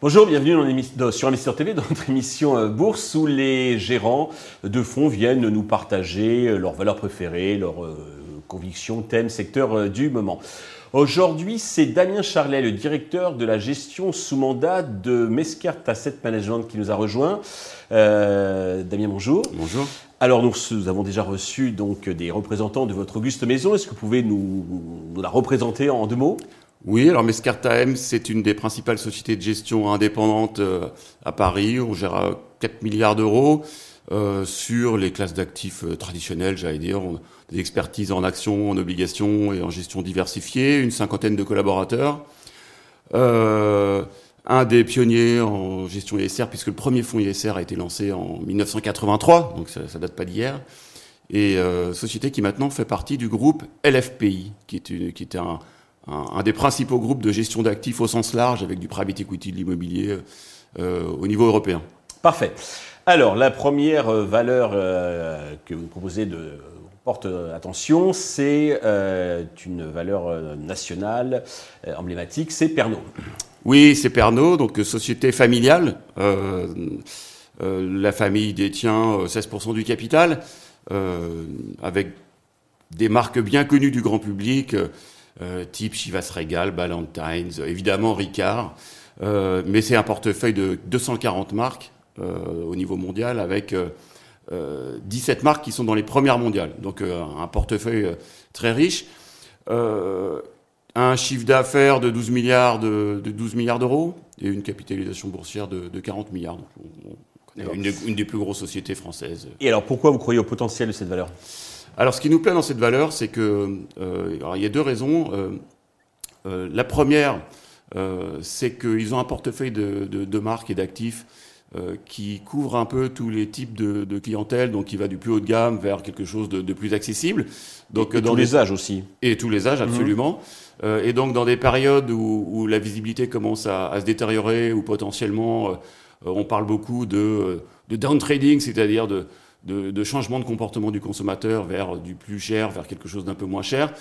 Bonjour, bienvenue dans, sur Investisseur TV, dans notre émission euh, Bourse, où les gérants de fonds viennent nous partager euh, leurs valeurs préférées, leurs euh, convictions, thèmes, secteurs du moment. Aujourd'hui, c'est Damien Charlet, le directeur de la gestion sous mandat de Mescart Asset Management qui nous a rejoint. Damien, bonjour. Bonjour. Alors, nous, avons déjà reçu donc des représentants de votre auguste maison. Est-ce que vous pouvez nous, la représenter en deux mots? Oui, alors Mescarta M, c'est une des principales sociétés de gestion indépendantes euh, à Paris. On gère 4 milliards d'euros euh, sur les classes d'actifs euh, traditionnelles, j'allais dire. Des expertises en actions, en obligations et en gestion diversifiée, une cinquantaine de collaborateurs. Un des pionniers en gestion ISR, puisque le premier fonds ISR a été lancé en 1983, donc ça, ça date pas d'hier. Et société qui maintenant fait partie du groupe LFPI, qui, est un, des principaux groupes de gestion d'actifs au sens large, avec du private equity, de l'immobilier euh, au niveau européen. Parfait. Alors, la première euh, valeur euh, que vous proposez de porte attention, c'est une valeur nationale emblématique, c'est Pernod. Oui, c'est Pernod, donc société familiale. la famille détient 16% du capital, avec des marques bien connues du grand public. Euh, type Chivas Regal, Ballantines, évidemment Ricard. Euh, mais c'est un portefeuille de 240 marques euh, au niveau mondial avec 17 marques qui sont dans les premières mondiales. Donc un portefeuille très riche. Un chiffre d'affaires de 12 milliards de, 12 milliards d'euros et une capitalisation boursière de, 40 milliards. une, une, des plus grosses sociétés françaises. Et alors pourquoi vous croyez au potentiel de cette valeur? Alors, ce qui nous plaît dans cette valeur, c'est que euh, il y a deux raisons. Euh, euh, la première, c'est qu'ils ont un portefeuille de, marques et d'actifs qui couvre un peu tous les types de, clientèle, donc qui va du plus haut de gamme vers quelque chose de, plus accessible. Donc, et, dans tous les âges aussi. Et tous les âges, absolument. Mhm. et donc, dans des périodes où, la visibilité commence à, se détériorer, ou potentiellement, on parle beaucoup de, de downtrading, c'est-à-dire de, de, changement de comportement du consommateur vers du plus cher, vers quelque chose d'un peu moins cher.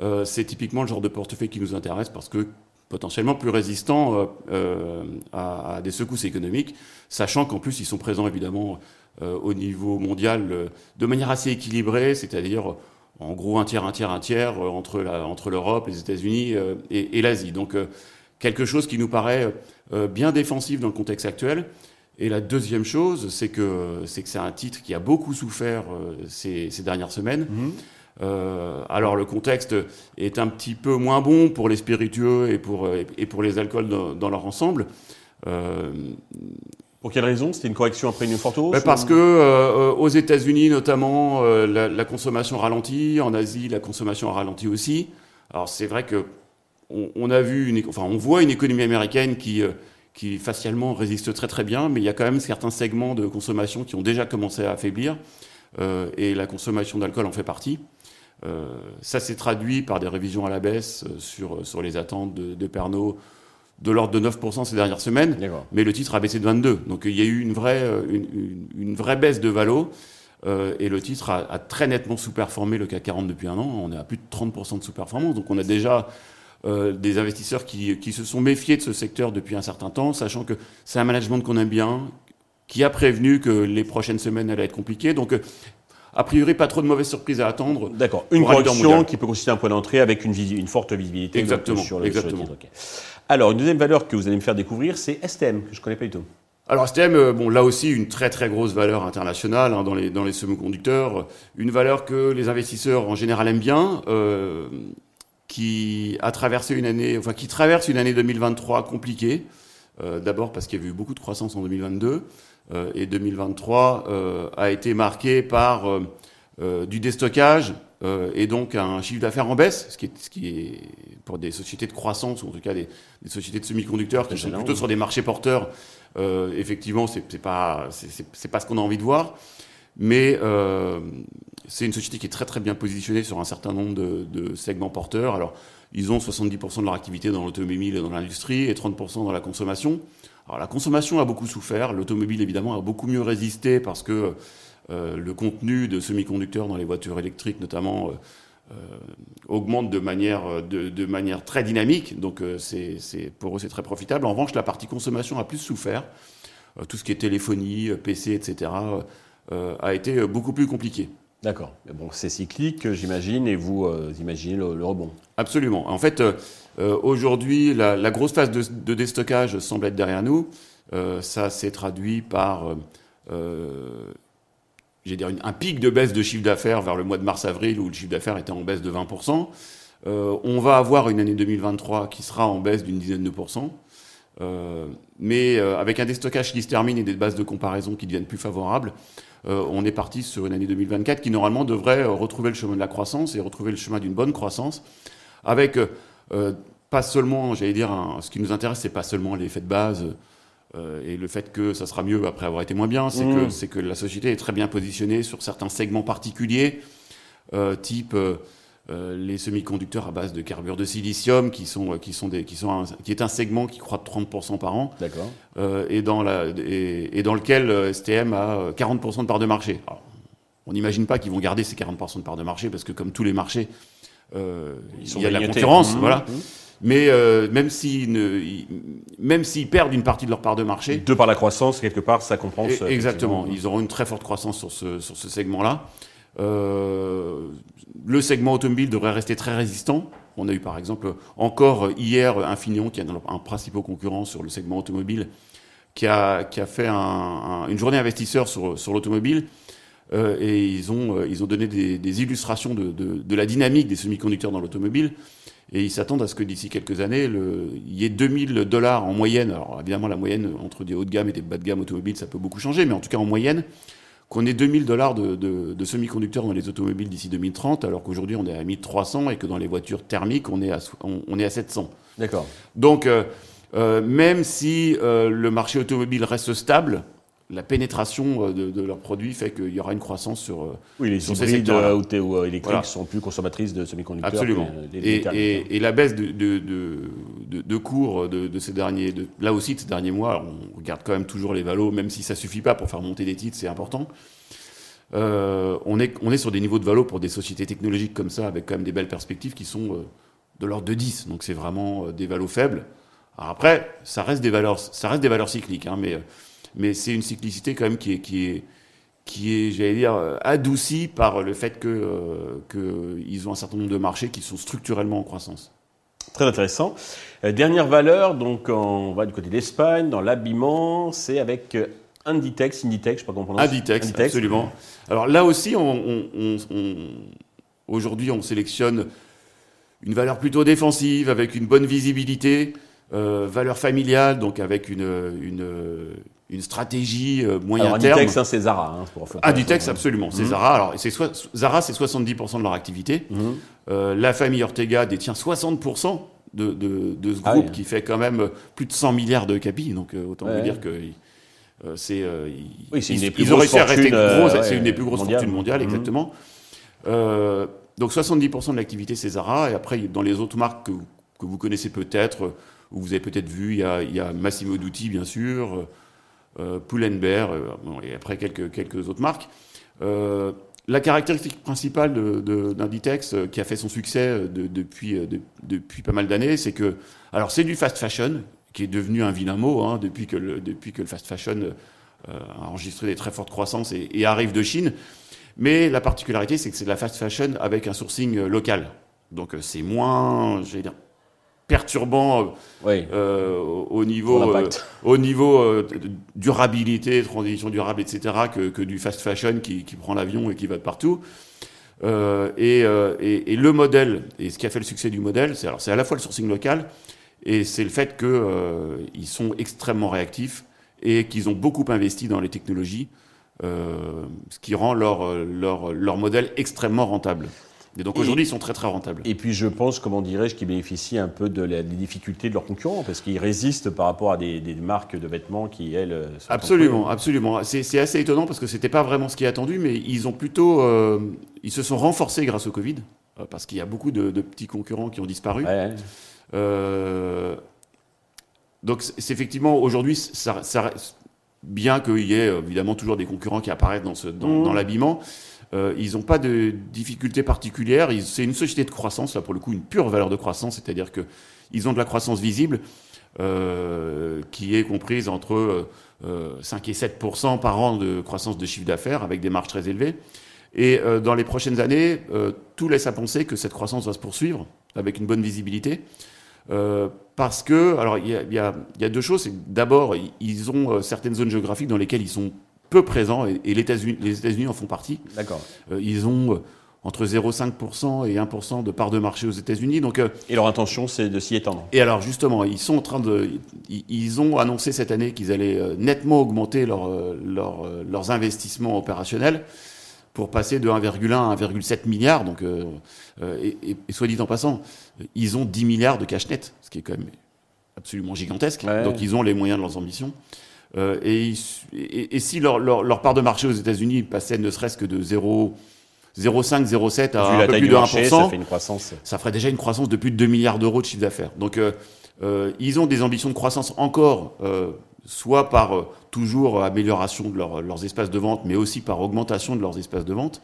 Euh, c'est typiquement le genre de portefeuille qui nous intéresse parce que potentiellement plus résistant euh, euh, à, des secousses économiques, sachant qu'en plus ils sont présents évidemment au niveau mondial de manière assez équilibrée, c'est-à-dire en gros un tiers, un tiers, un tiers entre, la, entre l'Europe, les États-Unis et, et l'Asie. Donc quelque chose qui nous paraît bien défensif dans le contexte actuel. Et la deuxième chose, c'est que c'est que c'est un titre qui a beaucoup souffert euh, ces, dernières semaines. Mhm. Euh, alors le contexte est un petit peu moins bon pour les spiritueux et pour, et pour les alcools dans, leur ensemble. Euh, pour quelle raison? C'était une correction après une forte hausse ben, Parce que aux États-Unis notamment, la, consommation ralentit. En Asie, la consommation a ralenti aussi. Alors c'est vrai que on, a vu, une, enfin on voit une économie américaine qui qui facialement résiste très très bien, mais il y a quand même certains segments de consommation qui ont déjà commencé à affaiblir, euh, et la consommation d'alcool en fait partie. Euh, ça s'est traduit par des révisions à la baisse euh, sur, sur les attentes de, de Pernod de l'ordre de 9% ces dernières semaines, mais le titre a baissé de 22. Donc il y a eu une vraie, une, une, vraie baisse de valo, et le titre a, a, très nettement sous-performé le CAC 40 depuis un an. On est à plus de 30% de sous-performance, donc on a déjà euh, des investisseurs qui, qui, se sont méfiés de ce secteur depuis un certain temps, sachant que c'est un management qu'on aime bien, qui a prévenu que les prochaines semaines allaient être compliquées. Donc, euh, a priori, pas trop de mauvaises surprises à attendre. D'accord. Une correction qui peut constituer un point d'entrée avec une, une, forte visibilité exactement, sur le, exactement. Alors, une deuxième valeur que vous allez me faire découvrir, c'est STM, que je ne connais pas du tout. Alors STM, euh, bon, là aussi, une très très grosse valeur internationale hein, dans les, dans les semi-conducteurs. Une valeur que les investisseurs en général aiment bien. Euh, qui a traversé une année, enfin qui traverse une année 2023 compliquée. Euh, D'abord parce qu'il y a eu beaucoup de croissance en 2022 euh, et 2023 euh, a été marqué par euh, euh, du déstockage et donc un chiffre d'affaires en baisse, ce qui, est, ce qui est pour des sociétés de croissance ou en tout cas des, des sociétés de semi-conducteurs qui sont plutôt sur des marchés porteurs. effectivement, c'est pas c'est pas ce qu'on a envie de voir. Mais euh, c'est une société qui est très très bien positionnée sur un certain nombre de, segments porteurs. Alors, ils ont 70% de leur activité dans l'automobile et dans l'industrie et 30% dans la consommation. La consommation a beaucoup souffert. L'automobile, évidemment, a beaucoup mieux résisté parce que le contenu de semi-conducteurs dans les voitures électriques, notamment, augmente de manière, de, manière très dynamique. Donc, pour eux, c'est très profitable. En revanche, la partie consommation a plus souffert. tout ce qui est téléphonie, PC, etc., a été beaucoup plus compliqué. D'accord. Bon, c'est cyclique, j'imagine, et vous imaginez le, rebond. Absolument. En fait, aujourd'hui, la, grosse phase de, de, déstockage semble être derrière nous. Euh, ça s'est traduit par euh, dire un pic de baisse de chiffre d'affaires vers le mois de mars-avril où le chiffre d'affaires était en baisse de 20%. Euh, on va avoir une année 2023 qui sera en baisse d'une dizaine de pourcents. mais avec un déstockage qui se termine et des bases de comparaison qui deviennent plus favorables, on est parti sur une année 2024 qui normalement devrait retrouver le chemin de la croissance et retrouver le chemin d'une bonne croissance, avec pas seulement, j'allais dire, ce qui nous intéresse, c'est pas seulement l'effet de base euh, et le fait que ça sera mieux après avoir été moins bien, c'est que, mmh. que la société est très bien positionnée sur certains segments particuliers, euh, type euh, les semi-conducteurs à base de carbure de silicium, qui, sont, qui, sont des, qui, sont un, qui est un segment qui croît de 30% par an, et, dans la, et, dans lequel STM a 40% de part de marché. on n'imagine pas qu'ils vont garder ces 40% de part de marché, parce que comme tous les marchés, il y a de la concurrence. Mmh. voilà. Mmh. Mais euh, même s'ils même s'ils perdent une partie de leur part de marché, de par la croissance quelque part, ça compense. Exactement, ils auront une très forte croissance sur ce sur ce segment-là. Euh, le segment automobile devrait rester très résistant. On a eu par exemple encore hier Infineon, qui est un, principal concurrent sur le segment automobile, qui a, qui a fait un, une journée investisseur sur, sur l'automobile. Euh, et ils ont, euh, ils ont donné des, illustrations de, de, la dynamique des semi-conducteurs dans l'automobile. Et ils s'attendent à ce que d'ici quelques années, il y ait 2000 dollars en moyenne. Alors évidemment, la moyenne entre des hauts de gamme et des bas de gamme automobiles, ça peut beaucoup changer, mais en tout cas en moyenne, qu'on ait 2000 dollars de, de, de semi-conducteurs dans les automobiles d'ici 2030, alors qu'aujourd'hui on est à 1300 et que dans les voitures thermiques, on est à, on, est à 700. D'accord. Donc, euh, euh, même si euh, le marché automobile reste stable, la pénétration euh, de, leurs produits fait qu'il y aura une croissance sur. Euh, oui, les hybrides euh, ou, électriques sont plus consommatrices de semi-conducteurs. Absolument. et, la baisse de, de, cours de, ces derniers, là aussi de ces derniers mois, on regarde quand même toujours les valos, même si ça suffit pas pour faire monter des titres, c'est important. on, est, on est sur des niveaux de valos pour des sociétés technologiques comme ça, avec quand même des belles perspectives qui sont de l'ordre de 10. Donc c'est vraiment des valos faibles. Alors après, ça reste des valeurs, ça reste des valeurs cycliques, hein, mais mais c'est une cyclicité quand même qui est, qui est, qui est j'allais dire, adoucie par le fait qu'ils euh, que ils ont un certain nombre de marchés qui sont structurellement en croissance. Très intéressant. Euh, dernière valeur, donc on va du côté d'Espagne, dans l'habillement, c'est avec euh, Inditex, Inditex, je sais pas comment on prononce. Inditex, absolument. Alors là aussi, on, aujourd'hui, on sélectionne une valeur plutôt défensive, avec une bonne visibilité, valeur familiale, donc avec une, une, une stratégie euh, moyen alors, terme. Inditex, hein, c'est Zara. Hein, pour Inditex, absolument. C'est mhm. Zara. Alors, c'est Zara, c'est 70% de leur activité. Mhm. euh, la famille Ortega détient 60% de, de, de, ce ah groupe qui fait quand même plus de 100 milliards de capis. Donc, euh, autant vous dire que euh, c'est. Euh, oui, c'est une des plus grosses fortunes. c'est une des plus grosses fortunes mondiales, mhm. exactement. donc, 70% de l'activité, c'est Zara. Et après, dans les autres marques que, que vous connaissez peut-être, ou vous avez peut-être vu, il y a, il y a Massimo Dutti, bien sûr Pull&Bear, euh, et après quelques, quelques autres marques. Euh, la caractéristique principale d'Inditex, de, qui a fait son succès depuis, depuis pas mal d'années, c'est que, alors c'est du fast fashion, qui est devenu un vilain mot hein, depuis, que le, depuis que le fast fashion a enregistré des très fortes croissances et, arrive de Chine. Mais la particularité, c'est que c'est de la fast fashion avec un sourcing local. Donc c'est moins, j'allais dire, perturbant euh, euh, au niveau, euh, au niveau durabilité, transition durable, etc., que, du fast fashion qui, prend l'avion et qui va de partout. Et, le modèle, et ce qui a fait le succès du modèle, c'est alors c'est à la fois le sourcing local et c'est le fait qu'ils sont extrêmement réactifs et qu'ils ont beaucoup investi dans les technologies, ce qui rend leur, leur, leur modèle extrêmement rentable. Et donc aujourd'hui, ils sont très très rentables. Et puis je pense, comment dirais-je, qu'ils bénéficient un peu de la, des difficultés de leurs concurrents, parce qu'ils résistent par rapport à des, marques de vêtements qui, elles, sont Absolument, absolument. C'est assez étonnant parce que c'était pas vraiment ce qui est attendu, mais ils ont plutôt, euh, ils se sont renforcés grâce au Covid, euh, parce qu'il y a beaucoup de, petits concurrents qui ont disparu. Euh, donc c'est effectivement aujourd'hui, ça, bien qu'il y ait évidemment toujours des concurrents qui apparaissent dans, ce, dans, Mmh. dans l'habillement, euh, ils n'ont pas de difficultés particulières. C'est une société de croissance, là pour le coup, une pure valeur de croissance, c'est-à-dire que ils ont de la croissance visible euh, qui est comprise entre euh, euh, 5 et 7% par an de croissance de chiffre d'affaires avec des marges très élevées. Et dans les prochaines années, tout laisse à penser que cette croissance va se poursuivre avec une bonne visibilité. Parce que, alors il y a, deux choses. D'abord, ils- ont certaines zones géographiques dans lesquelles ils sont peu présents et, et les États-Unis les États-Unis en font partie. D'accord. Euh, ils ont euh, entre 0,5% et 1% de part de marché aux États-Unis. Donc, euh, Et leur intention, c'est de s'y étendre. et alors justement, ils sont en train de, ils, ont annoncé cette année qu'ils allaient nettement augmenter leur, leur, leurs investissements opérationnels pour passer de 1,1 à 1,7 milliard. Donc, euh, et, et- et soit dit en passant, ils ont 10 milliards de cash net, ce qui est quand même absolument gigantesque. Ouais. Donc ils ont les moyens de leurs ambitions. Euh, et, ils- et- et si leur, leur, leur part de marché aux États-Unis passait ne serait-ce que de 0 0,5, 0,7 à Vu un la peu taille plus de 1%, marché, ça fait une croissance. ça ferait déjà une croissance de plus de 2 milliards d'euros de chiffre d'affaires. Donc, euh, euh, ils ont des ambitions de croissance encore, euh, soit par euh, toujours amélioration de leur- leurs espaces de vente, mais aussi par augmentation de leurs espaces de vente.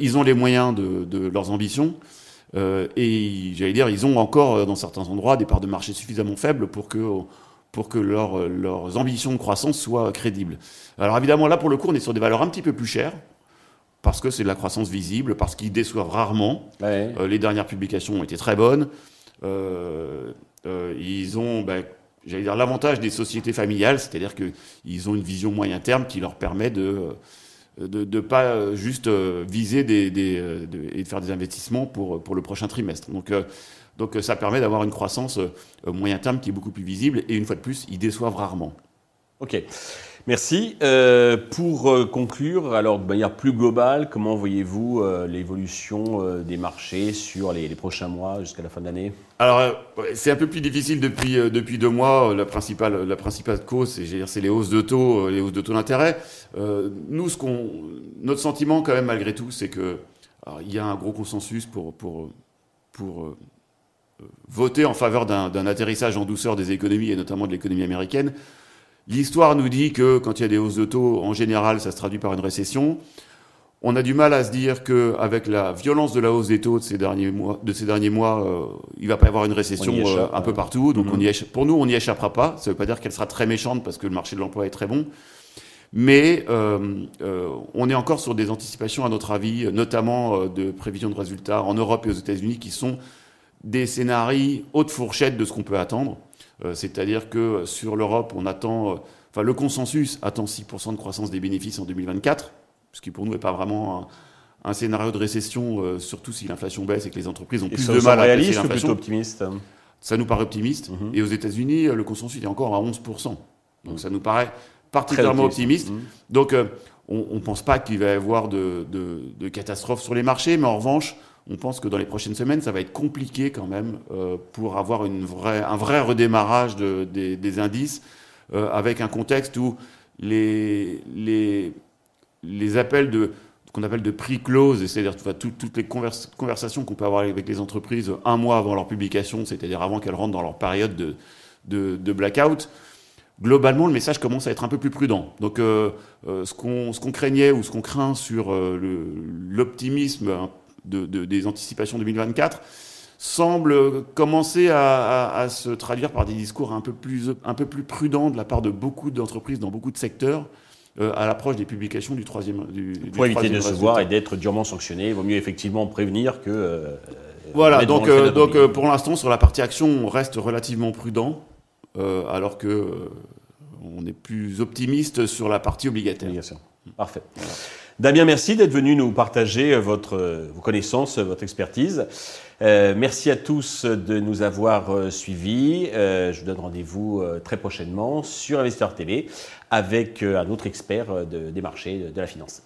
Ils ont les moyens de, de leurs ambitions. Et j'allais dire, ils ont encore, dans certains endroits, des parts de marché suffisamment faibles pour que, pour que leur- euh, leurs ambitions de croissance soient crédibles. Alors évidemment, là, pour le coup, on est sur des valeurs un petit peu plus chères, parce que c'est de la croissance visible, parce qu'ils déçoivent rarement. Ouais. Euh, les dernières publications ont été très bonnes. Euh, euh, ils ont, ben, j'allais dire, l'avantage des sociétés familiales, c'est-à-dire qu'ils ont une vision moyen terme qui leur permet de de ne pas juste viser des, des, de- et de faire des investissements pour, pour le prochain trimestre. Donc, donc euh, ça permet d'avoir une croissance euh, moyen terme qui est beaucoup plus visible et une fois de plus, ils déçoivent rarement. Ok. Merci. Euh, pour euh, conclure, alors de manière plus globale, comment voyez-vous euh, l'évolution euh, des marchés sur les, les prochains mois jusqu'à la fin de l'année? Alors, euh, c'est un peu plus difficile depuis, euh, depuis deux mois. Euh, La principale, la principale cause, c'est, les hausses de taux, euh, les hausses de taux d'intérêt. Euh, nous, ce qu'on, notre sentiment, quand même, malgré tout, c'est que alors, il y a un gros consensus pour, pour, pour euh, euh, voter en faveur d'un, atterrissage en douceur des économies et notamment de l'économie américaine. L'histoire nous dit que quand il y a des hausses de taux, en général, ça se traduit par une récession. On a du mal à se dire qu'avec la violence de la hausse des taux de ces derniers mois, de ces derniers mois euh, il va pas y avoir une récession échappe, euh, un peu partout. Donc Mhm. on y écha- pour nous, on n'y échappera pas. Ça ne veut pas dire qu'elle sera très méchante parce que le marché de l'emploi est très bon. Mais euh, on est encore sur des anticipations, à notre avis, notamment de prévisions de résultats en Europe et aux États-Unis, qui sont des scénarios haute fourchette de ce qu'on peut attendre. Euh, C'est-à-dire que sur l'Europe, on attend, euh, enfin le consensus attend 6% de croissance des bénéfices en 2024, ce qui pour nous n'est pas vraiment un, un scénario de récession, euh, surtout si l'inflation baisse et que les entreprises ont Et plus ça de mal à réaliste ou plutôt l'inflation. optimiste? Ça nous paraît optimiste. Mhm. Et aux États-Unis, le consensus est encore à 11%. Donc Mhm. ça nous paraît particulièrement optimiste. Mhm. Donc, euh, on ne pense pas qu'il va y avoir de, de, de catastrophes sur les marchés, mais en revanche, on pense que dans les prochaines semaines, ça va être compliqué quand même euh, pour avoir un vrai redémarrage de- des, indices, euh, avec un contexte où les, les, les appels de qu'on appelle de prix close, c'est-à-dire toutes les convers- conversations qu'on peut avoir avec les entreprises un mois avant leur publication, c'est-à-dire avant qu'elles rentrent dans leur période de, de, blackout, globalement, le message commence à être un peu plus prudent. Donc, euh, ce qu'on craignait ou ce qu'on craint sur l'optimisme hein, de, de- des anticipations 2024 semble commencer à, à- à se traduire par des discours un peu, plus, un peu plus prudents de la part de beaucoup d'entreprises dans beaucoup de secteurs euh, à l'approche des publications du troisième du, du Pour éviter de se voir et d'être durement sanctionné, il vaut mieux effectivement prévenir que. euh, Voilà, donc, euh, donc pour l'instant, sur la partie action, on reste relativement prudent, alors que on est plus optimiste sur la partie obligataire. Obligation. Parfait. Damien, merci d'être venu nous partager votre, euh, vos connaissances, votre expertise. Euh, merci à tous de nous avoir euh, suivis. Euh, je vous donne rendez-vous euh, très prochainement sur Investeur TV avec euh, un autre expert euh, de- des marchés de la finance.